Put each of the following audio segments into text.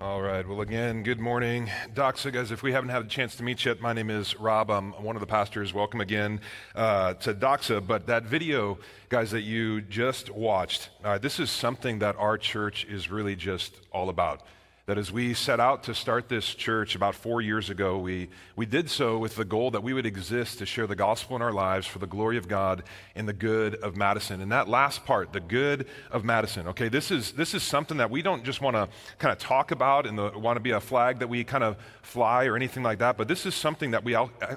All right. Well, again, good morning. Doxa, guys, if we haven't had a chance to meet yet, my name is Rob. I'm one of the pastors. Welcome again uh, to Doxa. But that video, guys, that you just watched, uh, this is something that our church is really just all about that as we set out to start this church about four years ago, we, we did so with the goal that we would exist to share the gospel in our lives for the glory of God and the good of Madison. And that last part, the good of Madison, okay, this is, this is something that we don't just want to kind of talk about and want to be a flag that we kind of fly or anything like that, but this is something that we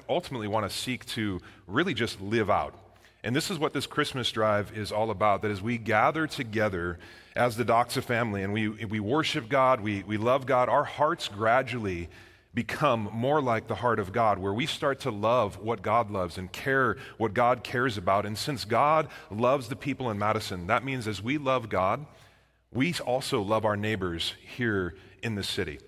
ultimately want to seek to really just live out. And this is what this Christmas drive is all about that as we gather together as the Doxa family and we, we worship God, we, we love God, our hearts gradually become more like the heart of God, where we start to love what God loves and care what God cares about. And since God loves the people in Madison, that means as we love God, we also love our neighbors here in the city.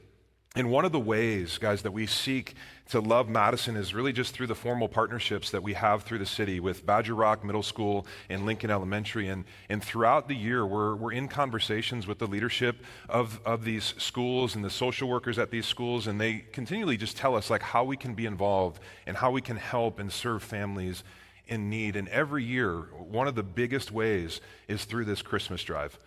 And one of the ways, guys, that we seek to love Madison is really just through the formal partnerships that we have through the city with Badger Rock Middle School and Lincoln Elementary. And, and throughout the year, we're, we're in conversations with the leadership of, of these schools and the social workers at these schools. And they continually just tell us like how we can be involved and how we can help and serve families in need. And every year, one of the biggest ways is through this Christmas drive.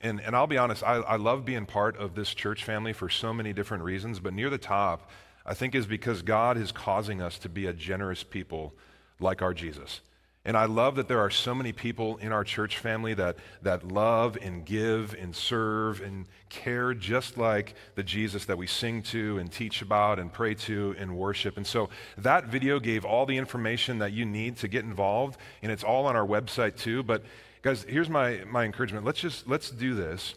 And, and I'll be honest, I, I love being part of this church family for so many different reasons, but near the top, I think is because God is causing us to be a generous people like our Jesus. And I love that there are so many people in our church family that, that love and give and serve and care just like the Jesus that we sing to and teach about and pray to and worship. And so that video gave all the information that you need to get involved, and it's all on our website too. But Guys, here's my, my encouragement. Let's just let's do this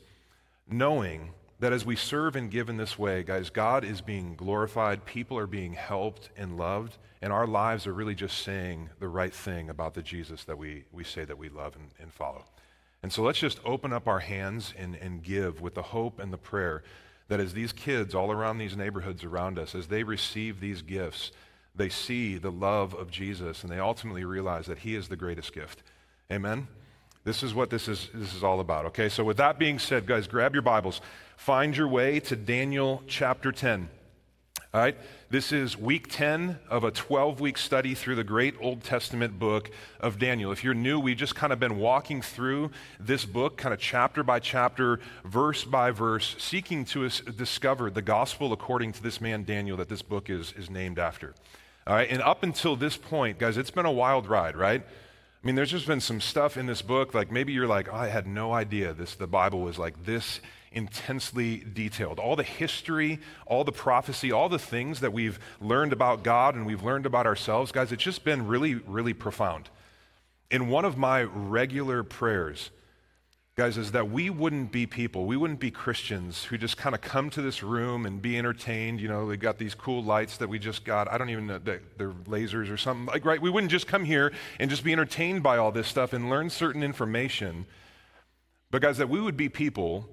knowing that as we serve and give in this way, guys, God is being glorified, people are being helped and loved, and our lives are really just saying the right thing about the Jesus that we, we say that we love and, and follow. And so let's just open up our hands and, and give with the hope and the prayer that as these kids all around these neighborhoods around us, as they receive these gifts, they see the love of Jesus and they ultimately realize that He is the greatest gift. Amen? This is what this is, this is all about, okay? So, with that being said, guys, grab your Bibles. Find your way to Daniel chapter 10. All right? This is week 10 of a 12 week study through the great Old Testament book of Daniel. If you're new, we've just kind of been walking through this book, kind of chapter by chapter, verse by verse, seeking to discover the gospel according to this man Daniel that this book is, is named after. All right? And up until this point, guys, it's been a wild ride, right? I mean, there's just been some stuff in this book, like maybe you're like, oh, I had no idea this, the Bible was like this intensely detailed. All the history, all the prophecy, all the things that we've learned about God and we've learned about ourselves, guys, it's just been really, really profound. In one of my regular prayers, guys, is that we wouldn't be people, we wouldn't be Christians who just kind of come to this room and be entertained. You know, we got these cool lights that we just got. I don't even know they're lasers or something. Like, right? We wouldn't just come here and just be entertained by all this stuff and learn certain information. But, guys, that we would be people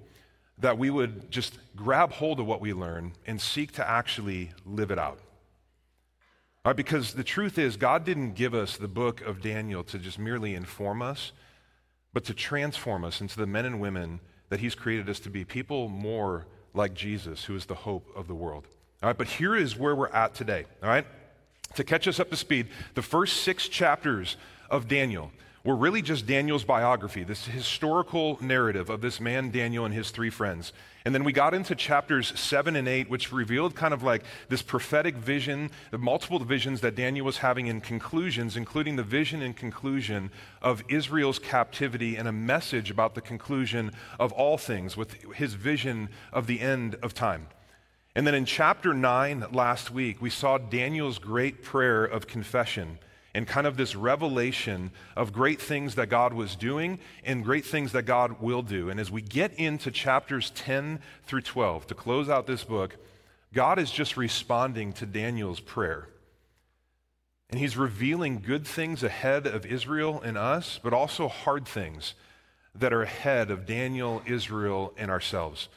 that we would just grab hold of what we learn and seek to actually live it out. Right, because the truth is, God didn't give us the book of Daniel to just merely inform us but to transform us into the men and women that He's created us to be, people more like Jesus, who is the hope of the world. All right, but here is where we're at today. All right, to catch us up to speed, the first six chapters of Daniel were really just Daniel's biography, this historical narrative of this man, Daniel, and his three friends. And then we got into chapters seven and eight, which revealed kind of like this prophetic vision, the multiple visions that Daniel was having in conclusions, including the vision and conclusion of Israel's captivity and a message about the conclusion of all things with his vision of the end of time. And then in chapter 9 last week, we saw Daniel's great prayer of confession and kind of this revelation of great things that God was doing and great things that God will do. And as we get into chapters 10 through 12 to close out this book, God is just responding to Daniel's prayer. And he's revealing good things ahead of Israel and us, but also hard things that are ahead of Daniel, Israel, and ourselves.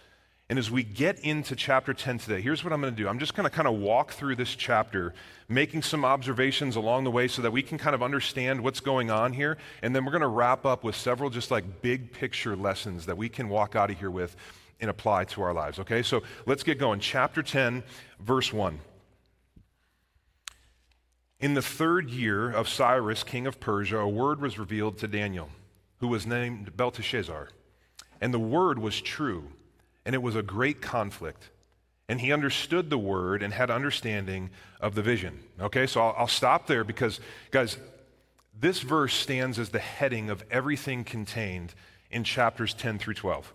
And as we get into chapter 10 today, here's what I'm going to do. I'm just going to kind of walk through this chapter, making some observations along the way so that we can kind of understand what's going on here. And then we're going to wrap up with several just like big picture lessons that we can walk out of here with and apply to our lives. Okay, so let's get going. Chapter 10, verse 1. In the third year of Cyrus, king of Persia, a word was revealed to Daniel, who was named Belteshazzar. And the word was true, and it was a great conflict. And he understood the word and had understanding of the vision. Okay, so I'll, I'll stop there because, guys, this verse stands as the heading of everything contained in chapters 10 through 12.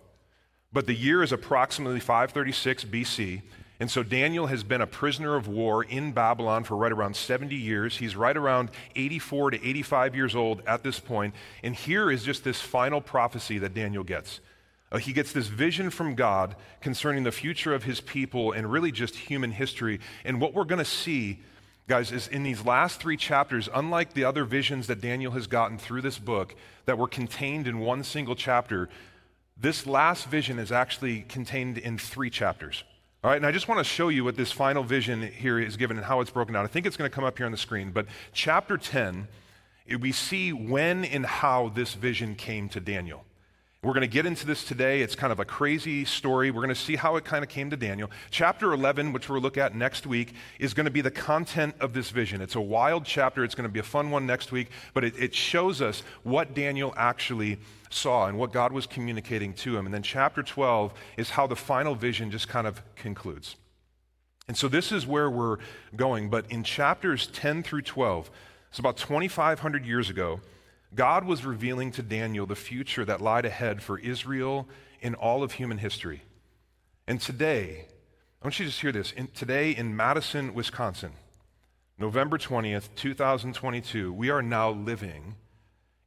But the year is approximately 536 BC. And so Daniel has been a prisoner of war in Babylon for right around 70 years. He's right around 84 to 85 years old at this. And here is just this final prophecy that Daniel gets. Uh, he gets this vision from God concerning the future of his people and really just human history. And what we're going to see, guys, is in these last three chapters, unlike the other visions that Daniel has gotten through this book that were contained in one single chapter, this last vision is actually contained in three chapters. All right, and I just want to show you what this final vision here is given and how it's broken down. I think it's going to come up here on the screen, but chapter 10, we see when and how this vision came to Daniel. We're going to get into this today. It's kind of a crazy story. We're going to see how it kind of came to Daniel. Chapter 11, which we'll look at next week, is going to be the content of this vision. It's a wild chapter. It's going to be a fun one next week, but it, it shows us what Daniel actually saw and what God was communicating to him. And then chapter 12 is how the final vision just kind of concludes. And so this is where we're going. But in chapters 10 through 12, it's about 2,500 years ago, God was revealing to Daniel the future that lied ahead for Israel in all of human history. And today, I want you to just hear this. In, today in Madison, Wisconsin, November 20th, 2022, we are now living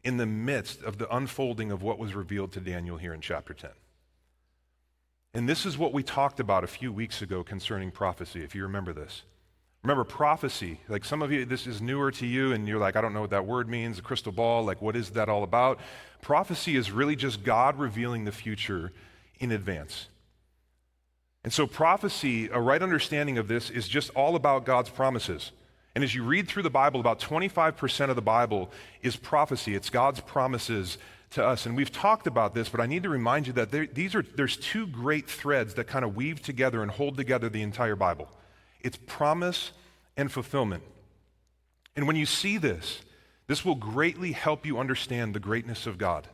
in the midst of the unfolding of what was revealed to Daniel here in chapter 10. And this is what we talked about a few weeks ago concerning prophecy, if you remember this. Remember, prophecy, like some of you, this is newer to you, and you're like, I don't know what that word means, a crystal ball, like, what is that all about? Prophecy is really just God revealing the future in advance. And so, prophecy, a right understanding of this, is just all about God's promises. And as you read through the Bible, about 25% of the Bible is prophecy. It's God's promises to us. And we've talked about this, but I need to remind you that there, these are, there's two great threads that kind of weave together and hold together the entire Bible. It's promise and fulfillment. And when you see this, this will greatly help you understand the greatness of God.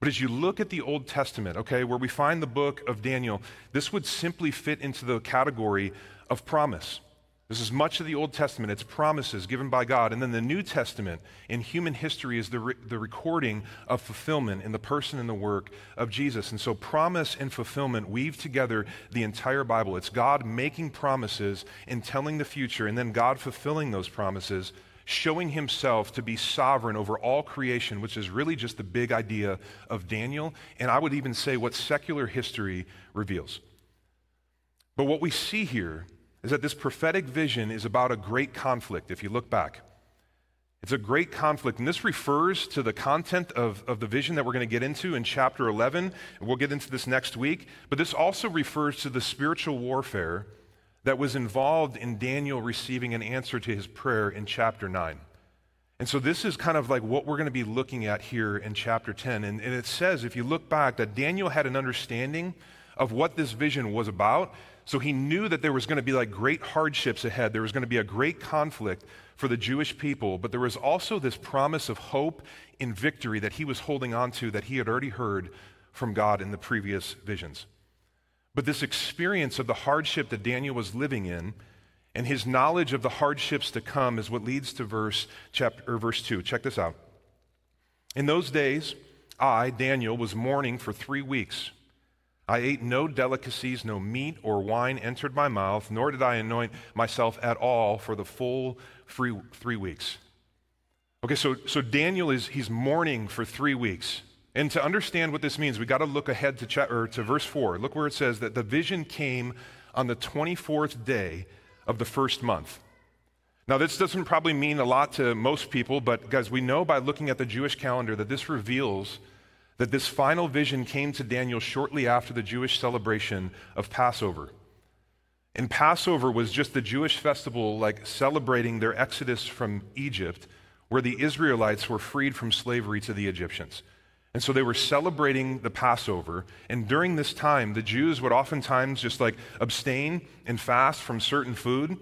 But as you look at the Old Testament, okay, where we find the book of Daniel, this would simply fit into the category of promise. This is much of the Old Testament. It's promises given by God. And then the New Testament in human history is the, re- the recording of fulfillment in the person and the work of Jesus. And so promise and fulfillment weave together the entire Bible. It's God making promises and telling the future, and then God fulfilling those promises, showing himself to be sovereign over all creation, which is really just the big idea of Daniel. And I would even say what secular history reveals. But what we see here is that this prophetic vision is about a great conflict, if you look back. It's a great conflict, and this refers to the content of, of the vision that we're going to get into in chapter 11. We'll get into this next week, but this also refers to the spiritual warfare that was involved in Daniel receiving an answer to his prayer in chapter 9. And so, this is kind of like what we're going to be looking at here in chapter 10. And, and it says, if you look back, that Daniel had an understanding of what this vision was about. So he knew that there was going to be like great hardships ahead. There was going to be a great conflict for the Jewish people, but there was also this promise of hope in victory that he was holding on to that he had already heard from God in the previous visions. But this experience of the hardship that Daniel was living in and his knowledge of the hardships to come is what leads to verse chapter or verse 2. Check this out. In those days, I, Daniel, was mourning for 3 weeks. I ate no delicacies, no meat or wine entered my mouth, nor did I anoint myself at all for the full three, three weeks. Okay, so, so Daniel is he's mourning for three weeks. And to understand what this means, we got to look ahead to, cha- to verse 4. Look where it says that the vision came on the 24th day of the first month. Now, this doesn't probably mean a lot to most people, but guys, we know by looking at the Jewish calendar that this reveals that this final vision came to Daniel shortly after the Jewish celebration of Passover. And Passover was just the Jewish festival, like celebrating their exodus from Egypt, where the Israelites were freed from slavery to the Egyptians. And so they were celebrating the Passover. And during this time, the Jews would oftentimes just like abstain and fast from certain food,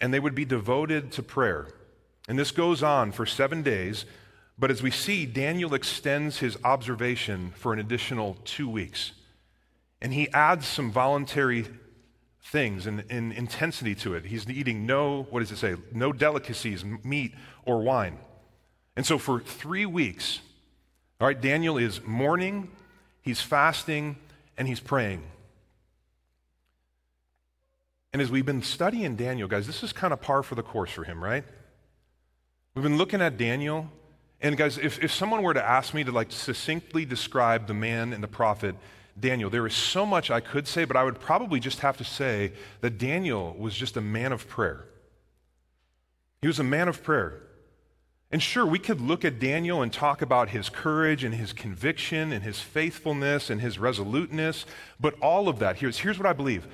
and they would be devoted to prayer. And this goes on for seven days. But as we see, Daniel extends his observation for an additional two weeks. And he adds some voluntary things and, and intensity to it. He's eating no, what does it say? No delicacies, meat or wine. And so for three weeks, all right, Daniel is mourning, he's fasting, and he's praying. And as we've been studying Daniel, guys, this is kind of par for the course for him, right? We've been looking at Daniel, and guys, if, if someone were to ask me to like succinctly describe the man and the prophet Daniel, there is so much I could say, but I would probably just have to say that Daniel was just a man of prayer. He was a man of prayer. And sure, we could look at Daniel and talk about his courage and his conviction and his faithfulness and his resoluteness, but all of that, here's, here's what I believe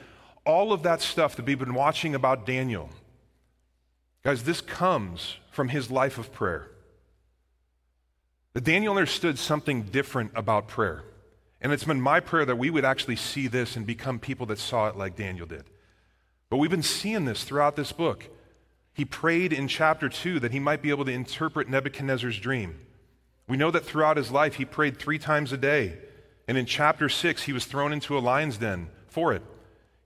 all of that stuff that we've been watching about Daniel, guys, this comes from his life of prayer. That Daniel understood something different about prayer. And it's been my prayer that we would actually see this and become people that saw it like Daniel did. But we've been seeing this throughout this book. He prayed in chapter 2 that he might be able to interpret Nebuchadnezzar's dream. We know that throughout his life he prayed three times a day. And in chapter 6, he was thrown into a lion's den for it.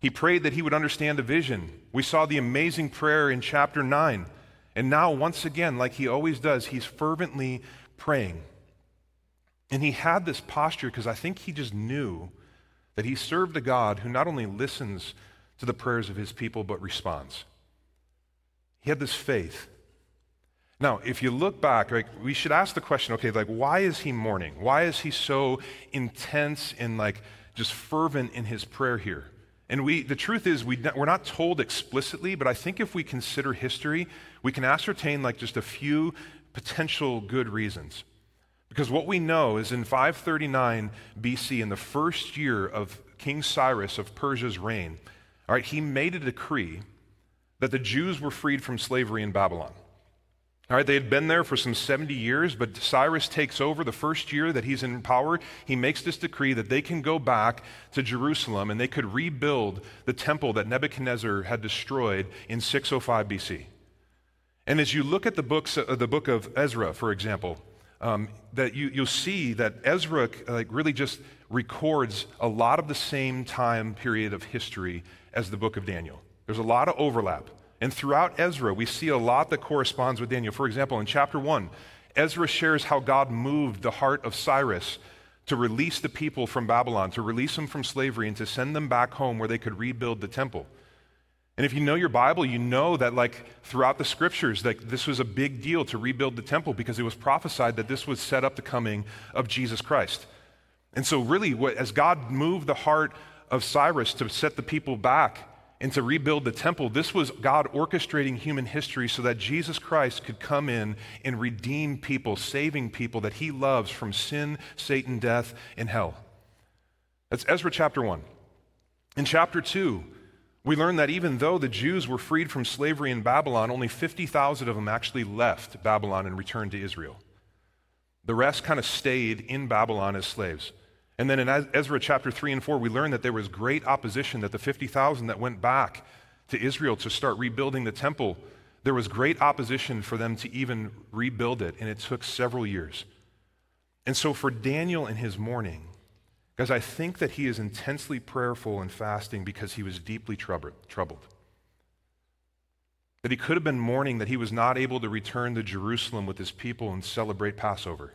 He prayed that he would understand a vision. We saw the amazing prayer in chapter 9. And now, once again, like he always does, he's fervently praying. And he had this posture because I think he just knew that he served a God who not only listens to the prayers of his people, but responds. He had this faith. Now, if you look back, like, we should ask the question okay, like, why is he mourning? Why is he so intense and, like, just fervent in his prayer here? And we, the truth is, we, we're not told explicitly, but I think if we consider history, we can ascertain, like, just a few potential good reasons. Because what we know is in 539 BC, in the first year of King Cyrus of Persia's reign, all right, he made a decree that the Jews were freed from slavery in Babylon. All right, they had been there for some 70 years, but Cyrus takes over the first year that he's in power. He makes this decree that they can go back to Jerusalem and they could rebuild the temple that Nebuchadnezzar had destroyed in 605 BC. And as you look at the, books, uh, the book of Ezra, for example, um, that you, you'll see that Ezra like, really just records a lot of the same time period of history as the book of Daniel. There's a lot of overlap. And throughout Ezra, we see a lot that corresponds with Daniel. For example, in chapter 1, Ezra shares how God moved the heart of Cyrus to release the people from Babylon, to release them from slavery, and to send them back home where they could rebuild the temple. And if you know your Bible, you know that, like, throughout the scriptures, that this was a big deal to rebuild the temple because it was prophesied that this would set up the coming of Jesus Christ. And so, really, what, as God moved the heart of Cyrus to set the people back, and to rebuild the temple, this was God orchestrating human history so that Jesus Christ could come in and redeem people, saving people that he loves from sin, Satan, death, and hell. That's Ezra chapter 1. In chapter 2, we learn that even though the Jews were freed from slavery in Babylon, only 50,000 of them actually left Babylon and returned to Israel. The rest kind of stayed in Babylon as slaves. And then in Ezra chapter 3 and 4, we learn that there was great opposition, that the 50,000 that went back to Israel to start rebuilding the temple, there was great opposition for them to even rebuild it, and it took several years. And so for Daniel in his mourning, guys, I think that he is intensely prayerful and fasting because he was deeply troubled. That he could have been mourning that he was not able to return to Jerusalem with his people and celebrate Passover.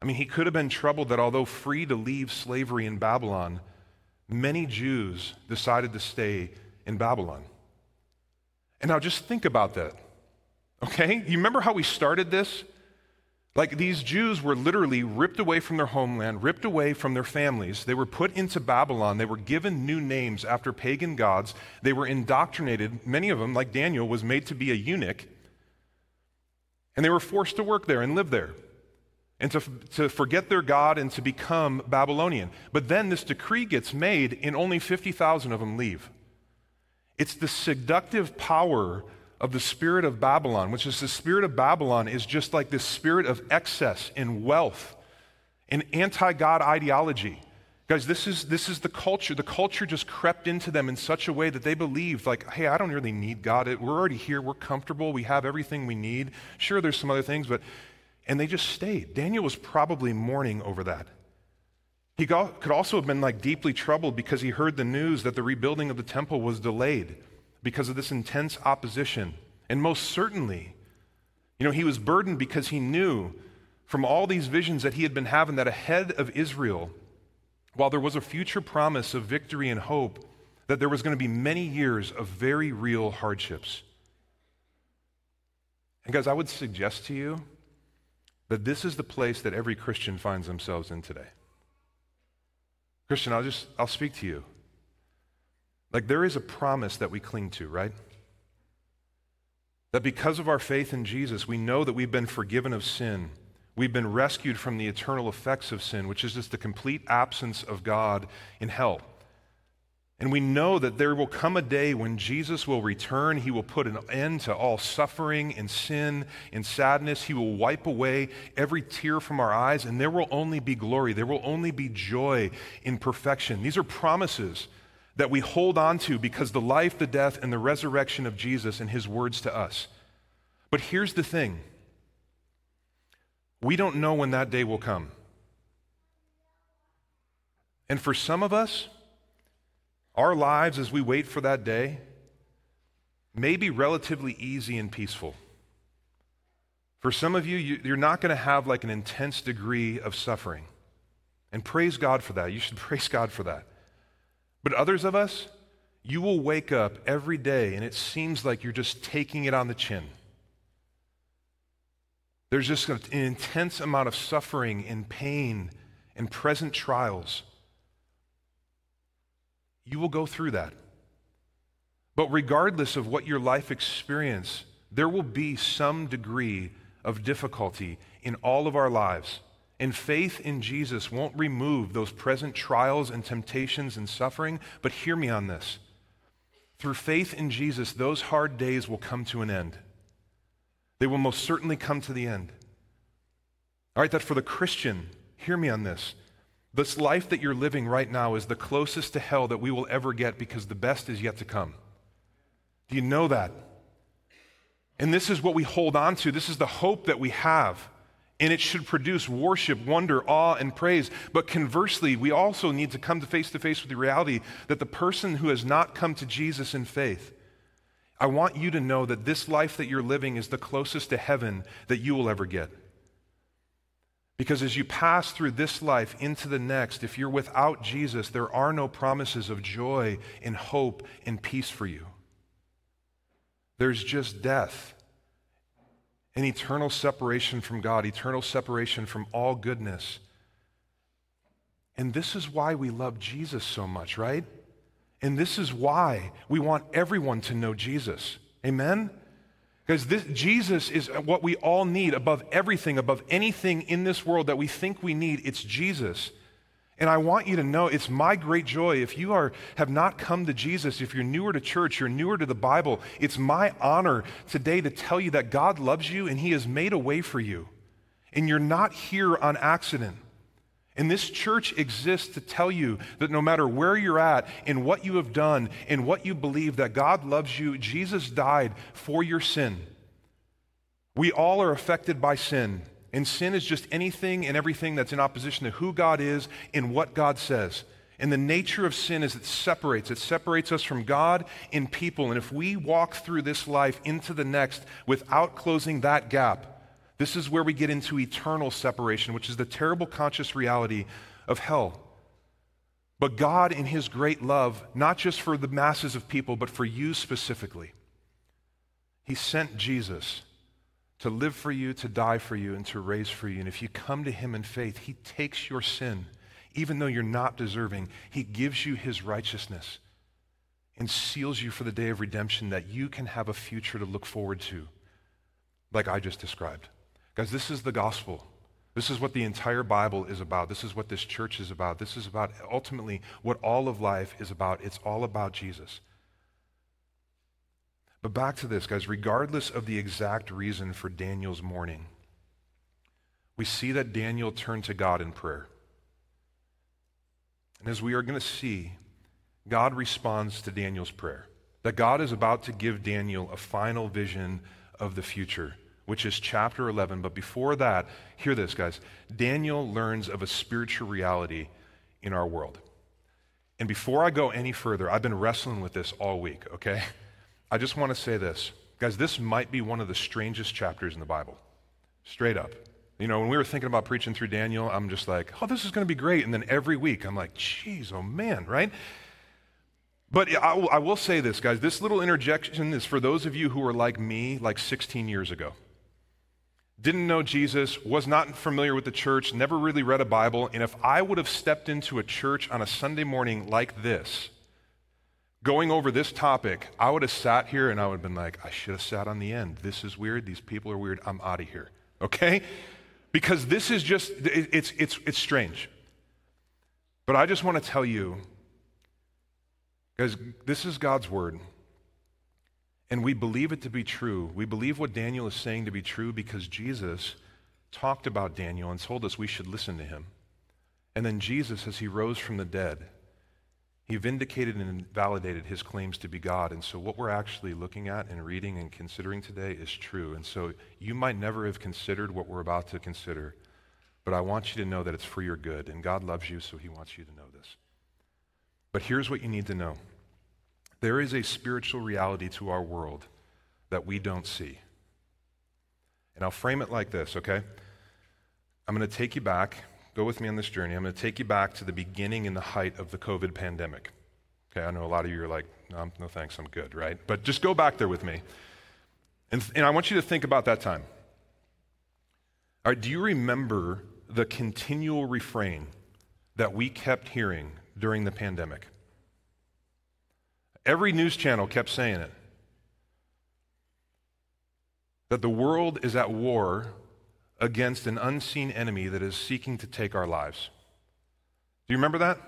I mean, he could have been troubled that although free to leave slavery in Babylon, many Jews decided to stay in Babylon. And now just think about that. Okay? You remember how we started this? Like these Jews were literally ripped away from their homeland, ripped away from their families. They were put into Babylon. They were given new names after pagan gods. They were indoctrinated. Many of them, like Daniel, was made to be a eunuch. And they were forced to work there and live there and to, to forget their God and to become Babylonian. But then this decree gets made, and only 50,000 of them leave. It's the seductive power of the spirit of Babylon, which is the spirit of Babylon is just like this spirit of excess and wealth and anti God ideology. Guys, this is, this is the culture. The culture just crept into them in such a way that they believed, like, hey, I don't really need God. We're already here. We're comfortable. We have everything we need. Sure, there's some other things, but, and they just stayed. Daniel was probably mourning over that. He could also have been like deeply troubled because he heard the news that the rebuilding of the temple was delayed because of this intense opposition. And most certainly, you know, he was burdened because he knew from all these visions that he had been having that ahead of Israel, while there was a future promise of victory and hope, that there was going to be many years of very real hardships. And guys, I would suggest to you that this is the place that every Christian finds themselves in today. Christian, I'll just I'll speak to you. Like there is a promise that we cling to, right? That because of our faith in Jesus, we know that we've been forgiven of sin. We've been rescued from the eternal effects of sin, which is just the complete absence of God in hell. And we know that there will come a day when Jesus will return. He will put an end to all suffering and sin and sadness. He will wipe away every tear from our eyes, and there will only be glory. There will only be joy in perfection. These are promises that we hold on to because the life, the death, and the resurrection of Jesus and his words to us. But here's the thing we don't know when that day will come. And for some of us, our lives as we wait for that day may be relatively easy and peaceful. For some of you, you are not going to have like an intense degree of suffering. And praise God for that. You should praise God for that. But others of us, you will wake up every day and it seems like you're just taking it on the chin. There's just an intense amount of suffering and pain and present trials. You will go through that. But regardless of what your life experience, there will be some degree of difficulty in all of our lives. And faith in Jesus won't remove those present trials and temptations and suffering, but hear me on this. Through faith in Jesus, those hard days will come to an end. They will most certainly come to the end. All right, that for the Christian, hear me on this. This life that you're living right now is the closest to hell that we will ever get because the best is yet to come. Do you know that? And this is what we hold on to. This is the hope that we have. And it should produce worship, wonder, awe, and praise. But conversely, we also need to come to face to face with the reality that the person who has not come to Jesus in faith, I want you to know that this life that you're living is the closest to heaven that you will ever get. Because as you pass through this life into the next, if you're without Jesus, there are no promises of joy and hope and peace for you. There's just death and eternal separation from God, eternal separation from all goodness. And this is why we love Jesus so much, right? And this is why we want everyone to know Jesus. Amen? Because this, Jesus is what we all need above everything, above anything in this world that we think we need. It's Jesus. And I want you to know it's my great joy. If you are, have not come to Jesus, if you're newer to church, you're newer to the Bible, it's my honor today to tell you that God loves you and He has made a way for you. And you're not here on accident. And this church exists to tell you that no matter where you're at, in what you have done, in what you believe, that God loves you. Jesus died for your sin. We all are affected by sin. And sin is just anything and everything that's in opposition to who God is and what God says. And the nature of sin is it separates. It separates us from God and people. And if we walk through this life into the next without closing that gap, this is where we get into eternal separation, which is the terrible conscious reality of hell. But God, in His great love, not just for the masses of people, but for you specifically, He sent Jesus to live for you, to die for you, and to raise for you. And if you come to Him in faith, He takes your sin, even though you're not deserving, He gives you His righteousness and seals you for the day of redemption that you can have a future to look forward to, like I just described. Guys, this is the gospel. This is what the entire Bible is about. This is what this church is about. This is about ultimately what all of life is about. It's all about Jesus. But back to this, guys, regardless of the exact reason for Daniel's mourning, we see that Daniel turned to God in prayer. And as we are going to see, God responds to Daniel's prayer. That God is about to give Daniel a final vision of the future, which is chapter 11. But before that, hear this, guys. Daniel learns of a spiritual reality in our world. And before I go any further, I've been wrestling with this all week, okay? I just want to say this. Guys, this might be one of the strangest chapters in the Bible. Straight up. You know, when we were thinking about preaching through Daniel, I'm just like, oh, this is going to be great. And then every week, I'm like, geez, oh man, right? But I I will say this, guys. This little interjection is for those of you who are like me, like 16 years ago. Didn't know Jesus, was not familiar with the church, never really read a Bible. And if I would have stepped into a church on a Sunday morning like this, going over this topic, I would have sat here and I would have been like, I should have sat on the end. This is weird. These people are weird. I'm out of here. Okay? Because this is just, it's, it's, it's strange. But I just want to tell you, guys, this is God's word. And we believe it to be true. We believe what Daniel is saying to be true because Jesus talked about Daniel and told us we should listen to him. And then Jesus, as he rose from the dead, he vindicated and validated his claims to be God. And so, what we're actually looking at and reading and considering today is true. And so, you might never have considered what we're about to consider, but I want you to know that it's for your good. And God loves you, so he wants you to know this. But here's what you need to know there is a spiritual reality to our world that we don't see. And I'll frame it like this, okay? I'm going to take you back Go with me on this journey. I'm going to take you back to the beginning and the height of the COVID pandemic. Okay, I know a lot of you are like, no, no thanks, I'm good, right? But just go back there with me. And, and I want you to think about that time. All right, do you remember the continual refrain that we kept hearing during the pandemic? Every news channel kept saying it that the world is at war against an unseen enemy that is seeking to take our lives. Do you remember that?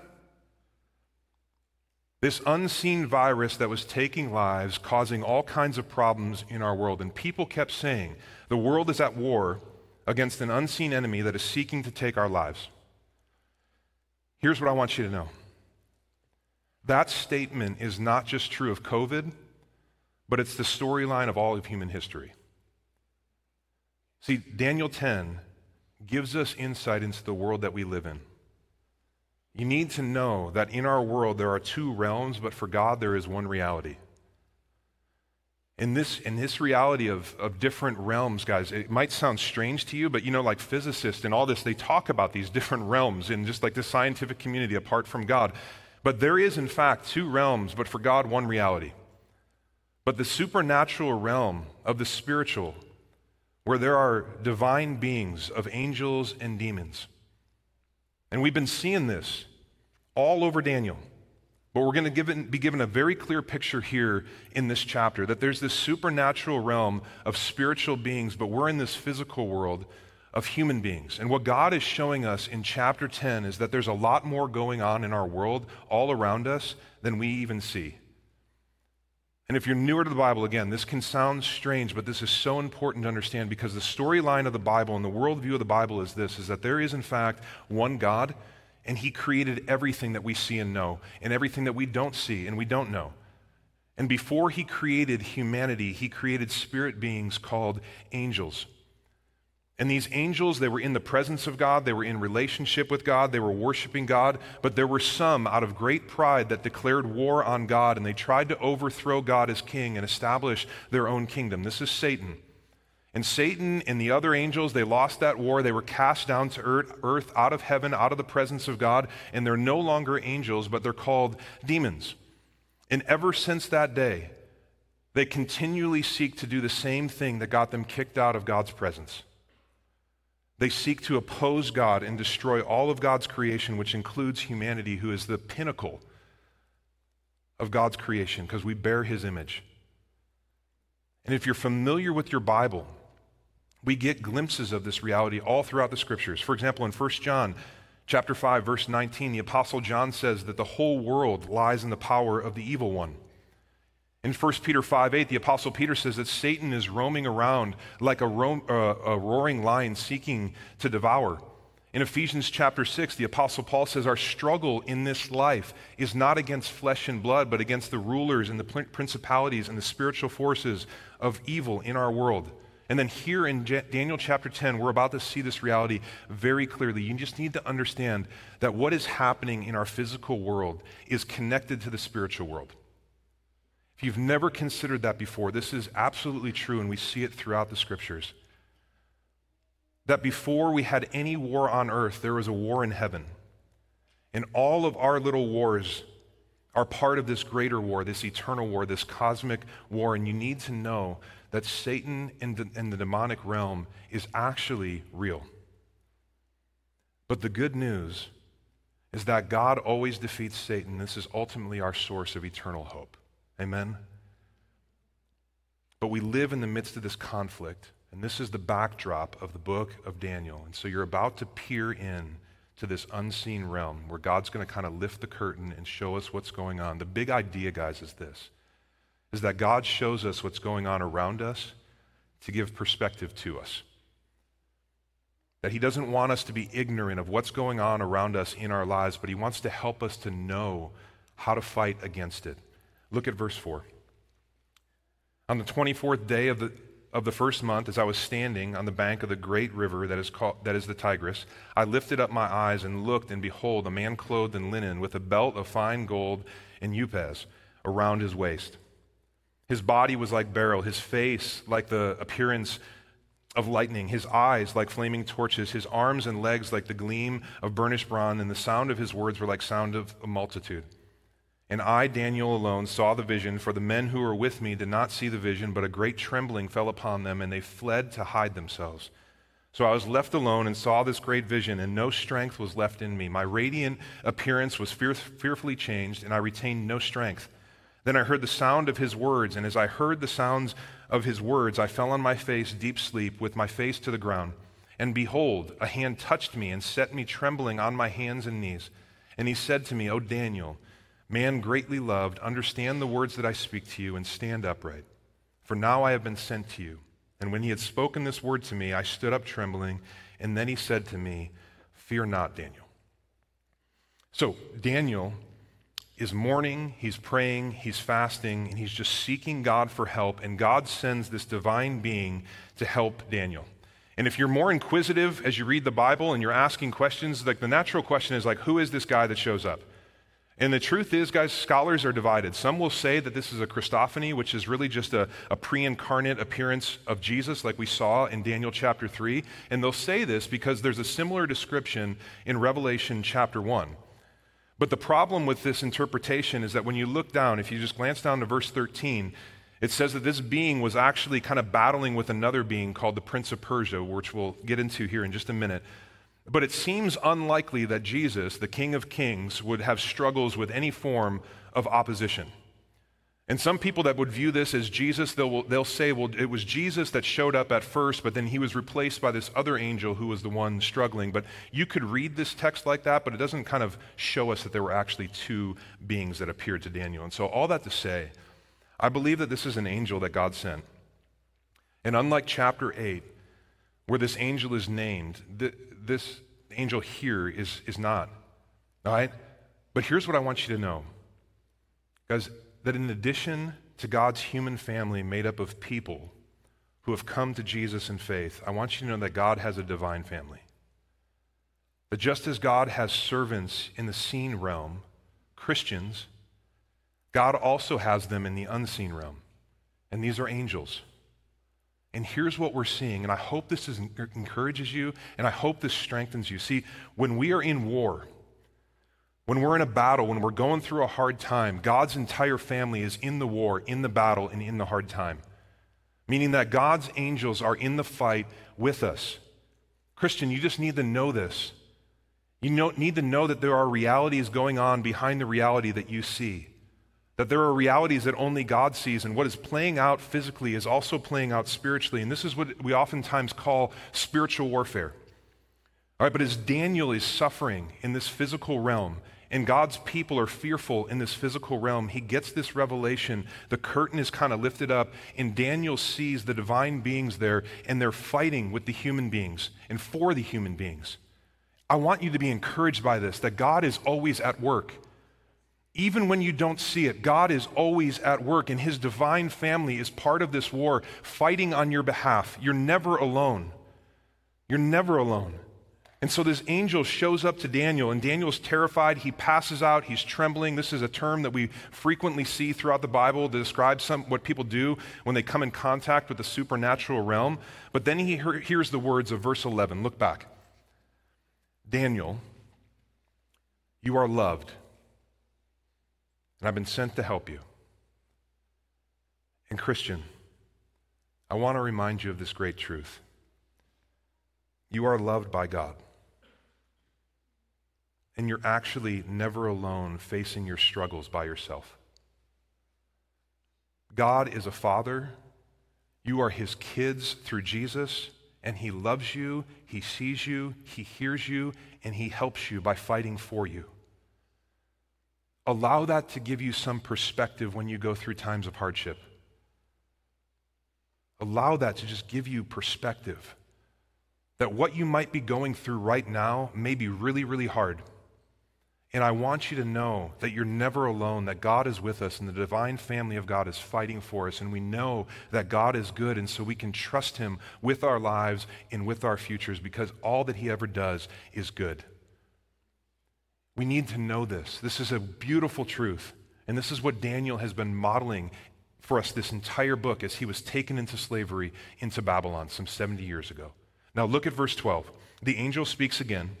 This unseen virus that was taking lives, causing all kinds of problems in our world. And people kept saying, the world is at war against an unseen enemy that is seeking to take our lives. Here's what I want you to know that statement is not just true of COVID, but it's the storyline of all of human history. See, Daniel 10 gives us insight into the world that we live in. You need to know that in our world there are two realms, but for God there is one reality. In this, in this reality of, of different realms, guys, it might sound strange to you, but you know, like physicists and all this, they talk about these different realms in just like the scientific community apart from God. But there is, in fact, two realms, but for God, one reality. But the supernatural realm of the spiritual where there are divine beings of angels and demons. And we've been seeing this all over Daniel. But we're going to be given a very clear picture here in this chapter that there's this supernatural realm of spiritual beings, but we're in this physical world of human beings. And what God is showing us in chapter 10 is that there's a lot more going on in our world all around us than we even see. And if you're newer to the Bible, again, this can sound strange, but this is so important to understand because the storyline of the Bible and the worldview of the Bible is this is that there is, in fact, one God, and He created everything that we see and know, and everything that we don't see and we don't know. And before He created humanity, He created spirit beings called angels. And these angels, they were in the presence of God, they were in relationship with God, they were worshiping God, but there were some out of great pride that declared war on God and they tried to overthrow God as king and establish their own kingdom. This is Satan. And Satan and the other angels, they lost that war. They were cast down to earth, out of heaven, out of the presence of God, and they're no longer angels, but they're called demons. And ever since that day, they continually seek to do the same thing that got them kicked out of God's presence. They seek to oppose God and destroy all of God's creation, which includes humanity, who is the pinnacle of God's creation because we bear his image. And if you're familiar with your Bible, we get glimpses of this reality all throughout the scriptures. For example, in 1 John chapter 5 verse 19, the apostle John says that the whole world lies in the power of the evil one. In 1 Peter 5 8, the Apostle Peter says that Satan is roaming around like a, ro- uh, a roaring lion seeking to devour. In Ephesians chapter 6, the Apostle Paul says, Our struggle in this life is not against flesh and blood, but against the rulers and the principalities and the spiritual forces of evil in our world. And then here in Daniel chapter 10, we're about to see this reality very clearly. You just need to understand that what is happening in our physical world is connected to the spiritual world. If you've never considered that before, this is absolutely true, and we see it throughout the scriptures. That before we had any war on earth, there was a war in heaven. And all of our little wars are part of this greater war, this eternal war, this cosmic war. And you need to know that Satan in the, in the demonic realm is actually real. But the good news is that God always defeats Satan. This is ultimately our source of eternal hope. Amen? But we live in the midst of this conflict, and this is the backdrop of the book of Daniel. And so you're about to peer in to this unseen realm where God's going to kind of lift the curtain and show us what's going on. The big idea, guys, is this is that God shows us what's going on around us to give perspective to us. That He doesn't want us to be ignorant of what's going on around us in our lives, but He wants to help us to know how to fight against it. Look at verse 4. On the 24th day of the, of the first month, as I was standing on the bank of the great river that is, called, that is the Tigris, I lifted up my eyes and looked, and behold, a man clothed in linen with a belt of fine gold and Uphaz around his waist. His body was like beryl, his face like the appearance of lightning, his eyes like flaming torches, his arms and legs like the gleam of burnished bronze, and the sound of his words were like sound of a multitude. And I, Daniel alone, saw the vision, for the men who were with me did not see the vision, but a great trembling fell upon them, and they fled to hide themselves. So I was left alone and saw this great vision, and no strength was left in me. My radiant appearance was fear- fearfully changed, and I retained no strength. Then I heard the sound of his words, and as I heard the sounds of his words, I fell on my face, deep sleep, with my face to the ground. And behold, a hand touched me and set me trembling on my hands and knees. And he said to me, O Daniel, Man greatly loved, understand the words that I speak to you and stand upright. For now I have been sent to you. And when he had spoken this word to me, I stood up trembling. And then he said to me, Fear not, Daniel. So, Daniel is mourning, he's praying, he's fasting, and he's just seeking God for help. And God sends this divine being to help Daniel. And if you're more inquisitive as you read the Bible and you're asking questions, like the natural question is like, who is this guy that shows up? And the truth is, guys, scholars are divided. Some will say that this is a Christophany, which is really just a, a pre incarnate appearance of Jesus, like we saw in Daniel chapter 3. And they'll say this because there's a similar description in Revelation chapter 1. But the problem with this interpretation is that when you look down, if you just glance down to verse 13, it says that this being was actually kind of battling with another being called the Prince of Persia, which we'll get into here in just a minute. But it seems unlikely that Jesus, the King of Kings, would have struggles with any form of opposition. And some people that would view this as Jesus, they'll, they'll say, well, it was Jesus that showed up at first, but then he was replaced by this other angel who was the one struggling. But you could read this text like that, but it doesn't kind of show us that there were actually two beings that appeared to Daniel. And so, all that to say, I believe that this is an angel that God sent. And unlike chapter 8, where this angel is named, this angel here is, is not. All right? But here's what I want you to know. Guys, that in addition to God's human family made up of people who have come to Jesus in faith, I want you to know that God has a divine family. That just as God has servants in the seen realm, Christians, God also has them in the unseen realm. And these are angels. And here's what we're seeing, and I hope this is, encourages you, and I hope this strengthens you. See, when we are in war, when we're in a battle, when we're going through a hard time, God's entire family is in the war, in the battle, and in the hard time. Meaning that God's angels are in the fight with us. Christian, you just need to know this. You need to know that there are realities going on behind the reality that you see. That there are realities that only God sees, and what is playing out physically is also playing out spiritually. And this is what we oftentimes call spiritual warfare. All right, but as Daniel is suffering in this physical realm, and God's people are fearful in this physical realm. He gets this revelation. The curtain is kind of lifted up, and Daniel sees the divine beings there, and they're fighting with the human beings and for the human beings. I want you to be encouraged by this that God is always at work. Even when you don't see it, God is always at work, and His divine family is part of this war, fighting on your behalf. You're never alone. You're never alone. And so this angel shows up to Daniel, and Daniel's terrified. He passes out. He's trembling. This is a term that we frequently see throughout the Bible to describe some, what people do when they come in contact with the supernatural realm. But then he hears the words of verse 11. Look back. Daniel, you are loved, and I've been sent to help you. And Christian, I want to remind you of this great truth. You are loved by God. And you're actually never alone facing your struggles by yourself. God is a father. You are his kids through Jesus, and he loves you, he sees you, he hears you, and he helps you by fighting for you. Allow that to give you some perspective when you go through times of hardship. Allow that to just give you perspective that what you might be going through right now may be really, really hard. And I want you to know that you're never alone, that God is with us, and the divine family of God is fighting for us. And we know that God is good, and so we can trust Him with our lives and with our futures because all that He ever does is good. We need to know this. This is a beautiful truth. And this is what Daniel has been modeling for us this entire book as he was taken into slavery into Babylon some 70 years ago. Now look at verse 12. The angel speaks again.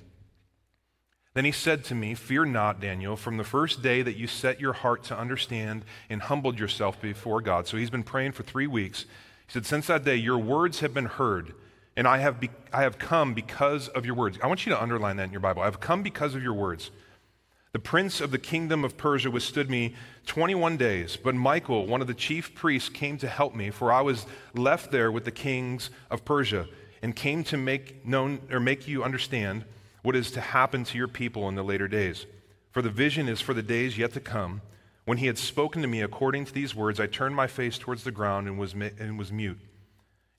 Then he said to me, Fear not, Daniel, from the first day that you set your heart to understand and humbled yourself before God. So he's been praying for three weeks. He said, Since that day, your words have been heard, and I have, be- I have come because of your words. I want you to underline that in your Bible. I have come because of your words. The prince of the kingdom of Persia withstood me 21 days, but Michael, one of the chief priests, came to help me, for I was left there with the kings of Persia, and came to make known or make you understand what is to happen to your people in the later days. For the vision is for the days yet to come. When he had spoken to me according to these words, I turned my face towards the ground and was, and was mute.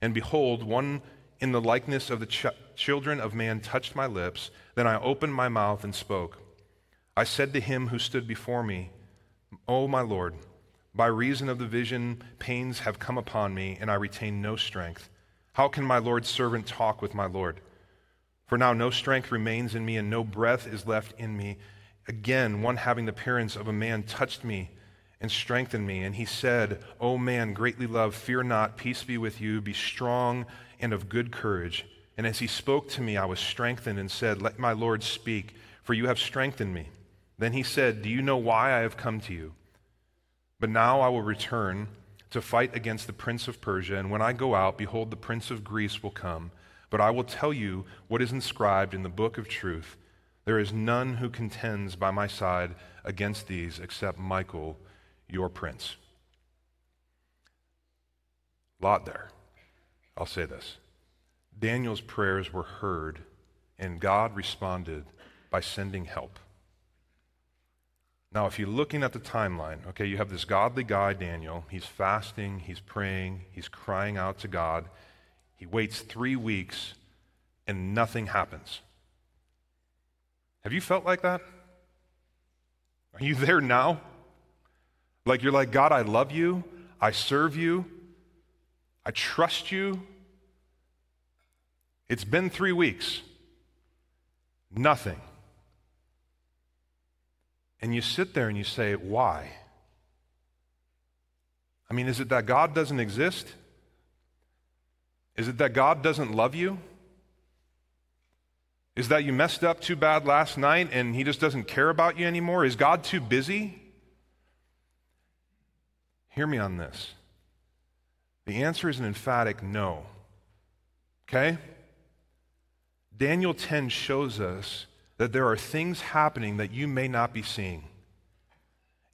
And behold, one in the likeness of the ch- children of man touched my lips. Then I opened my mouth and spoke. I said to him who stood before me, O my Lord, by reason of the vision, pains have come upon me, and I retain no strength. How can my Lord's servant talk with my Lord? For now no strength remains in me, and no breath is left in me. Again, one having the appearance of a man touched me and strengthened me. And he said, O man, greatly loved, fear not, peace be with you, be strong and of good courage. And as he spoke to me, I was strengthened and said, Let my Lord speak, for you have strengthened me. Then he said, Do you know why I have come to you? But now I will return to fight against the prince of Persia, and when I go out, behold, the prince of Greece will come but I will tell you what is inscribed in the book of truth. There is none who contends by my side against these except Michael, your prince. Lot there. I'll say this Daniel's prayers were heard, and God responded by sending help. Now, if you're looking at the timeline, okay, you have this godly guy, Daniel. He's fasting, he's praying, he's crying out to God. He waits three weeks and nothing happens. Have you felt like that? Are you there now? Like you're like, God, I love you. I serve you. I trust you. It's been three weeks. Nothing. And you sit there and you say, why? I mean, is it that God doesn't exist? Is it that God doesn't love you? Is that you messed up too bad last night and he just doesn't care about you anymore? Is God too busy? Hear me on this. The answer is an emphatic no. Okay? Daniel 10 shows us that there are things happening that you may not be seeing.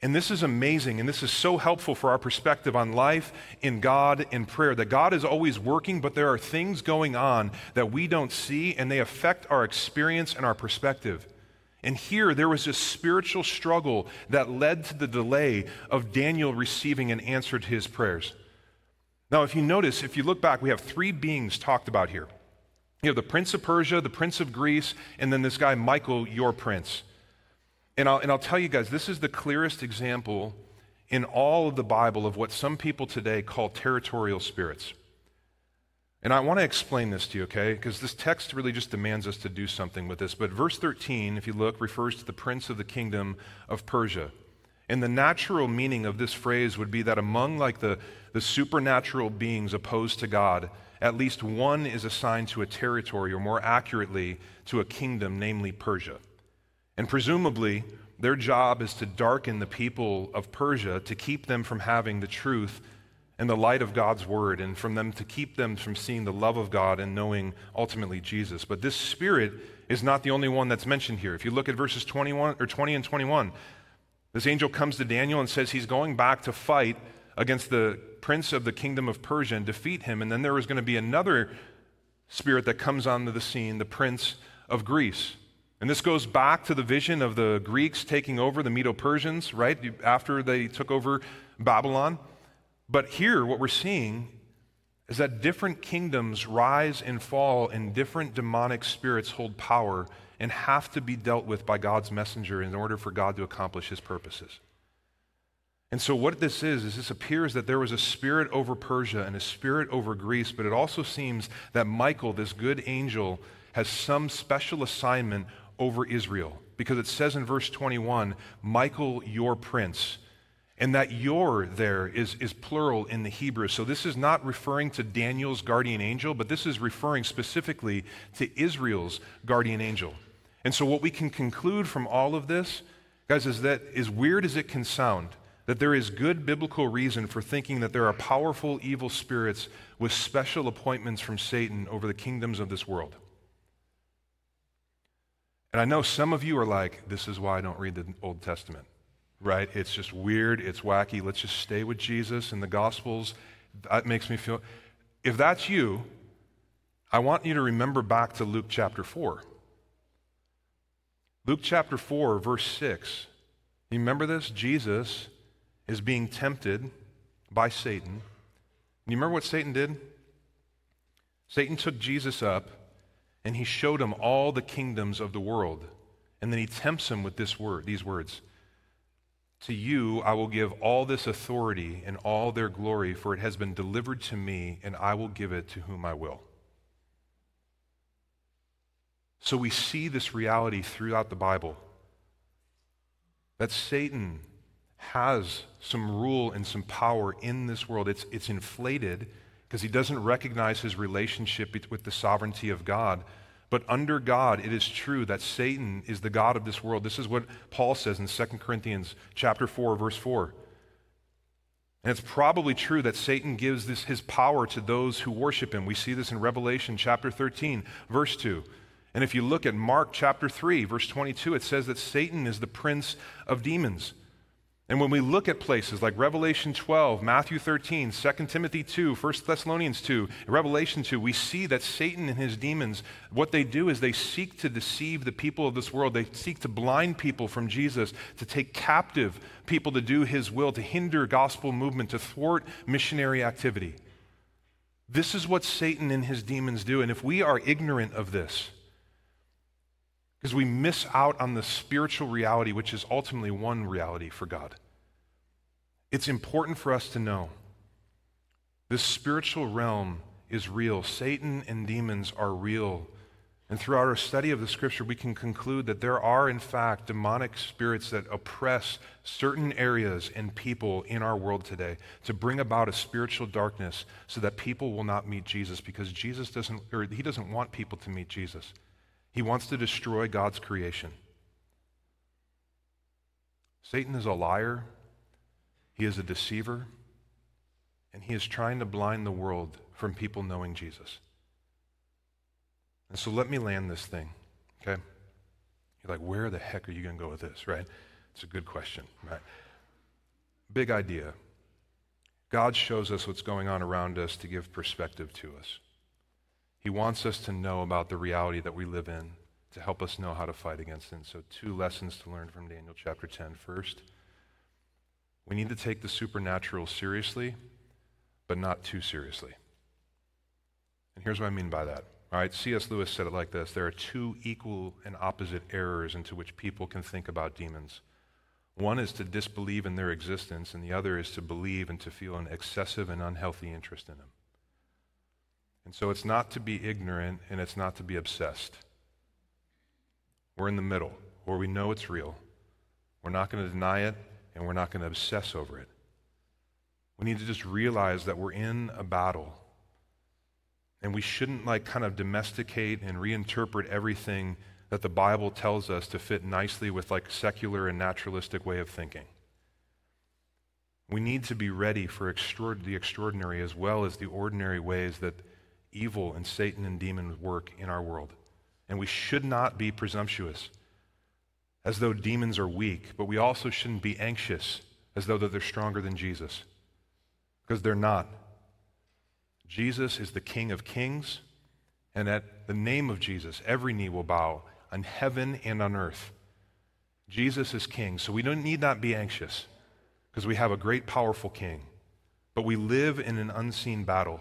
And this is amazing, and this is so helpful for our perspective on life in God in prayer. That God is always working, but there are things going on that we don't see, and they affect our experience and our perspective. And here there was a spiritual struggle that led to the delay of Daniel receiving an answer to his prayers. Now, if you notice, if you look back, we have three beings talked about here. You have the prince of Persia, the prince of Greece, and then this guy, Michael, your prince. And I'll, and I'll tell you guys, this is the clearest example in all of the Bible of what some people today call territorial spirits. And I want to explain this to you, okay? Because this text really just demands us to do something with this. But verse 13, if you look, refers to the prince of the kingdom of Persia. And the natural meaning of this phrase would be that among like the, the supernatural beings opposed to God, at least one is assigned to a territory, or more accurately, to a kingdom, namely Persia. And presumably, their job is to darken the people of Persia to keep them from having the truth and the light of God's word, and from them to keep them from seeing the love of God and knowing ultimately Jesus. But this spirit is not the only one that's mentioned here. If you look at verses 21 or 20 and 21, this angel comes to Daniel and says he's going back to fight against the prince of the kingdom of Persia and defeat him. And then there was going to be another spirit that comes onto the scene, the prince of Greece. And this goes back to the vision of the Greeks taking over the Medo Persians, right? After they took over Babylon. But here, what we're seeing is that different kingdoms rise and fall, and different demonic spirits hold power and have to be dealt with by God's messenger in order for God to accomplish his purposes. And so, what this is, is this appears that there was a spirit over Persia and a spirit over Greece, but it also seems that Michael, this good angel, has some special assignment over Israel. Because it says in verse 21, Michael, your prince. And that your there is, is plural in the Hebrew. So this is not referring to Daniel's guardian angel, but this is referring specifically to Israel's guardian angel. And so what we can conclude from all of this, guys, is that as weird as it can sound, that there is good biblical reason for thinking that there are powerful evil spirits with special appointments from Satan over the kingdoms of this world. And I know some of you are like, this is why I don't read the Old Testament right? It's just weird, it's wacky. Let's just stay with Jesus and the Gospels. That makes me feel. If that's you, I want you to remember back to Luke chapter 4. Luke chapter 4, verse 6. You remember this? Jesus is being tempted by Satan. You remember what Satan did? Satan took Jesus up and he showed him all the kingdoms of the world. And then he tempts him with this word, these words. To you I will give all this authority and all their glory, for it has been delivered to me, and I will give it to whom I will. So we see this reality throughout the Bible that Satan has some rule and some power in this world. It's, it's inflated because he doesn't recognize his relationship with the sovereignty of God. But under God, it is true that Satan is the God of this world. This is what Paul says in 2 Corinthians chapter 4, verse 4. And it's probably true that Satan gives this, his power to those who worship him. We see this in Revelation chapter 13, verse 2. And if you look at Mark chapter 3, verse 22, it says that Satan is the prince of demons. And when we look at places like Revelation 12, Matthew 13, 2 Timothy 2, 1 Thessalonians 2, Revelation 2, we see that Satan and his demons, what they do is they seek to deceive the people of this world. They seek to blind people from Jesus, to take captive people to do his will, to hinder gospel movement, to thwart missionary activity. This is what Satan and his demons do. And if we are ignorant of this, because we miss out on the spiritual reality, which is ultimately one reality for God. It's important for us to know this spiritual realm is real. Satan and demons are real. And throughout our study of the scripture, we can conclude that there are, in fact, demonic spirits that oppress certain areas and people in our world today to bring about a spiritual darkness so that people will not meet Jesus because Jesus doesn't, or he doesn't want people to meet Jesus. He wants to destroy God's creation. Satan is a liar, he is a deceiver, and he is trying to blind the world from people knowing Jesus. And so let me land this thing, okay? You're like, where the heck are you going to go with this, right? It's a good question, right? Big idea. God shows us what's going on around us to give perspective to us. He wants us to know about the reality that we live in, to help us know how to fight against it. And so, two lessons to learn from Daniel chapter 10. First, we need to take the supernatural seriously, but not too seriously. And here's what I mean by that. All right, C.S. Lewis said it like this There are two equal and opposite errors into which people can think about demons. One is to disbelieve in their existence, and the other is to believe and to feel an excessive and unhealthy interest in them. And so it's not to be ignorant and it's not to be obsessed. We're in the middle where we know it's real. We're not going to deny it and we're not going to obsess over it. We need to just realize that we're in a battle. And we shouldn't like kind of domesticate and reinterpret everything that the Bible tells us to fit nicely with like secular and naturalistic way of thinking. We need to be ready for the extraordinary as well as the ordinary ways that evil and Satan and demons work in our world. And we should not be presumptuous as though demons are weak, but we also shouldn't be anxious as though they're stronger than Jesus because they're not. Jesus is the King of kings, and at the name of Jesus, every knee will bow on heaven and on earth. Jesus is King, so we don't need not be anxious because we have a great, powerful King. But we live in an unseen battle.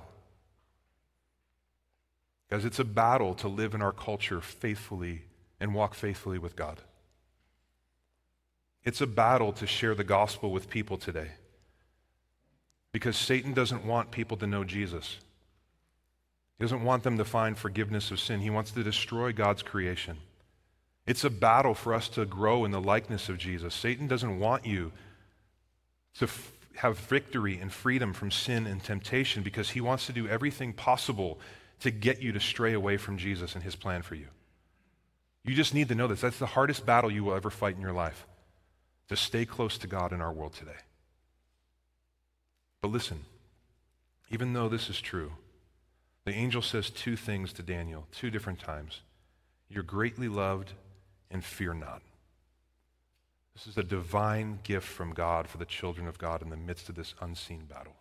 Because it's a battle to live in our culture faithfully and walk faithfully with God. It's a battle to share the gospel with people today. Because Satan doesn't want people to know Jesus. He doesn't want them to find forgiveness of sin. He wants to destroy God's creation. It's a battle for us to grow in the likeness of Jesus. Satan doesn't want you to f- have victory and freedom from sin and temptation because he wants to do everything possible to get you to stray away from Jesus and his plan for you. You just need to know this. That's the hardest battle you will ever fight in your life to stay close to God in our world today. But listen, even though this is true, the angel says two things to Daniel, two different times. You're greatly loved and fear not. This is a divine gift from God for the children of God in the midst of this unseen battle.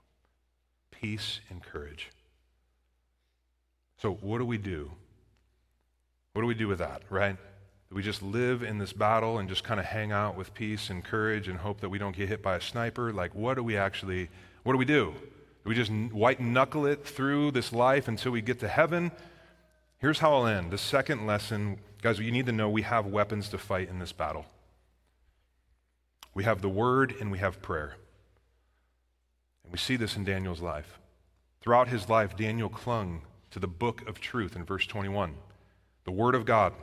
Peace and courage. So, what do we do? What do we do with that, right? Do we just live in this battle and just kind of hang out with peace and courage and hope that we don't get hit by a sniper? Like, what do we actually, what do we do? Do we just white knuckle it through this life until we get to heaven? Here's how I'll end. The second lesson, guys, you need to know we have weapons to fight in this battle. We have the word and we have prayer. And we see this in Daniel's life. Throughout his life, Daniel clung to the book of truth in verse 21, the Word of God.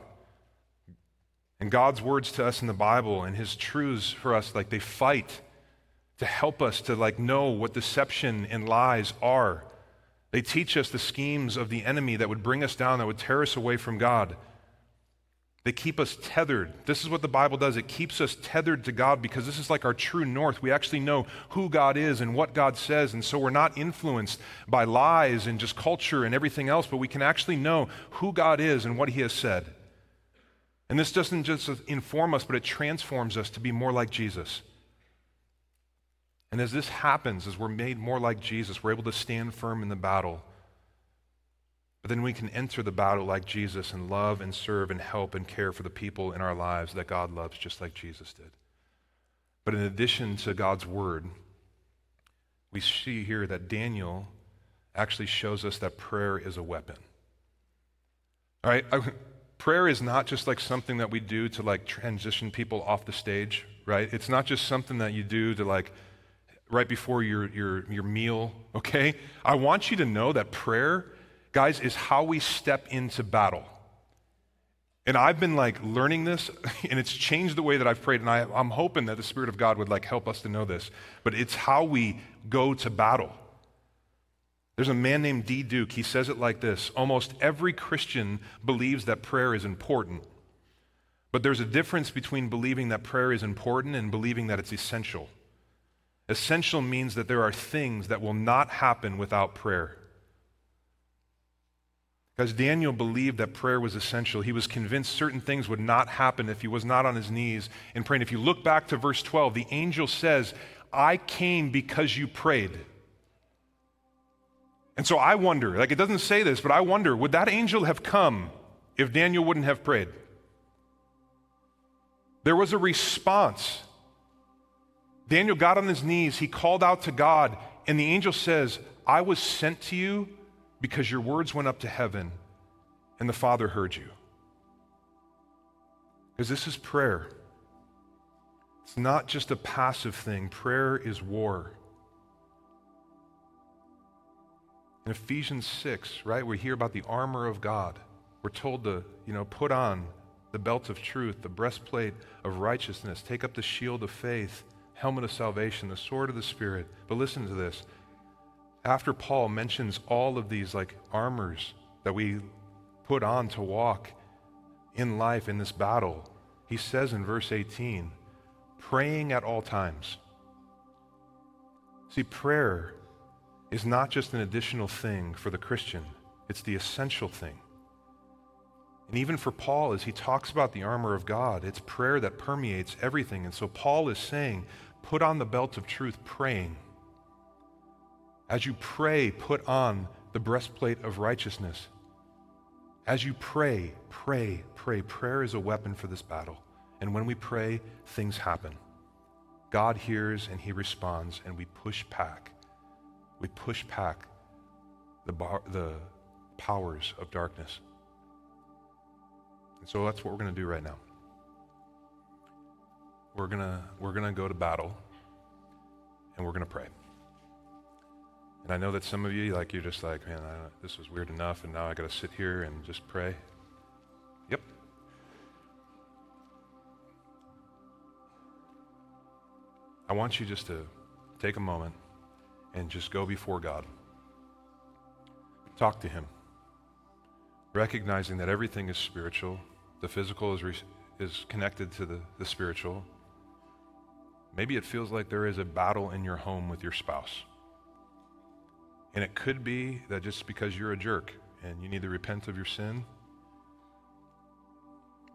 And God's words to us in the Bible and His truths for us, like they fight to help us to like know what deception and lies are. They teach us the schemes of the enemy that would bring us down, that would tear us away from God. They keep us tethered. This is what the Bible does. It keeps us tethered to God because this is like our true north. We actually know who God is and what God says. And so we're not influenced by lies and just culture and everything else, but we can actually know who God is and what He has said. And this doesn't just inform us, but it transforms us to be more like Jesus. And as this happens, as we're made more like Jesus, we're able to stand firm in the battle but then we can enter the battle like Jesus and love and serve and help and care for the people in our lives that God loves, just like Jesus did. But in addition to God's word, we see here that Daniel actually shows us that prayer is a weapon. All right? prayer is not just like something that we do to like transition people off the stage, right? It's not just something that you do to like right before your, your, your meal, okay? I want you to know that prayer guys, is how we step into battle. And I've been like learning this, and it's changed the way that I've prayed. And I, am hoping that the Spirit of God would like help us to know this. But it's how we go to battle. There's a man named Dee Duke. He says it like this Almost every Christian believes that prayer is important. But there's a difference between believing that prayer is important and believing that it's essential. Essential means that there are things that will not happen without prayer. Because Daniel believed that prayer was essential. He was convinced certain things would not happen if he was not on his knees and praying. If you look back to verse 12, the angel says, I came because you prayed. And so I wonder, like it doesn't say this, but I wonder, would that angel have come if Daniel wouldn't have prayed? There was a response. Daniel got on his knees, he called out to God, and the angel says, I was sent to you because your words went up to heaven and the Father heard you. Because this is prayer. It's not just a passive thing, prayer is war. In Ephesians 6, right, we hear about the armor of God. We're told to, you know, put on the belt of truth, the breastplate of righteousness, take up the shield of faith, helmet of salvation, the sword of the Spirit. But listen to this. After Paul mentions all of these like armors that we put on to walk in life in this battle, he says in verse 18, praying at all times. See, prayer is not just an additional thing for the Christian, it's the essential thing. And even for Paul, as he talks about the armor of God, it's prayer that permeates everything. And so Paul is saying, put on the belt of truth, praying. As you pray, put on the breastplate of righteousness. As you pray, pray, pray. Prayer is a weapon for this battle. And when we pray, things happen. God hears and he responds, and we push back. We push back the, bar, the powers of darkness. And so that's what we're going to do right now. We're going to we're going to go to battle and we're going to pray. And I know that some of you, like, you're just like, man, this was weird enough, and now I got to sit here and just pray. Yep. I want you just to take a moment and just go before God. Talk to Him recognizing that everything is spiritual. The physical is, re- is connected to the, the spiritual. Maybe it feels like there is a battle in your home with your spouse. And it could be that just because you're a jerk and you need to repent of your sin.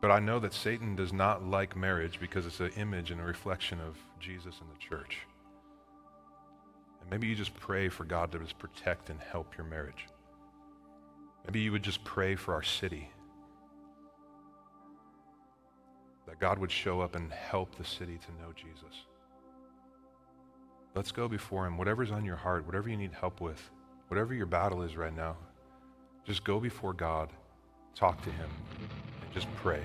But I know that Satan does not like marriage because it's an image and a reflection of Jesus and the church. And maybe you just pray for God to just protect and help your marriage. Maybe you would just pray for our city. That God would show up and help the city to know Jesus. Let's go before Him. Whatever's on your heart, whatever you need help with, whatever your battle is right now, just go before God, talk to Him, and just pray.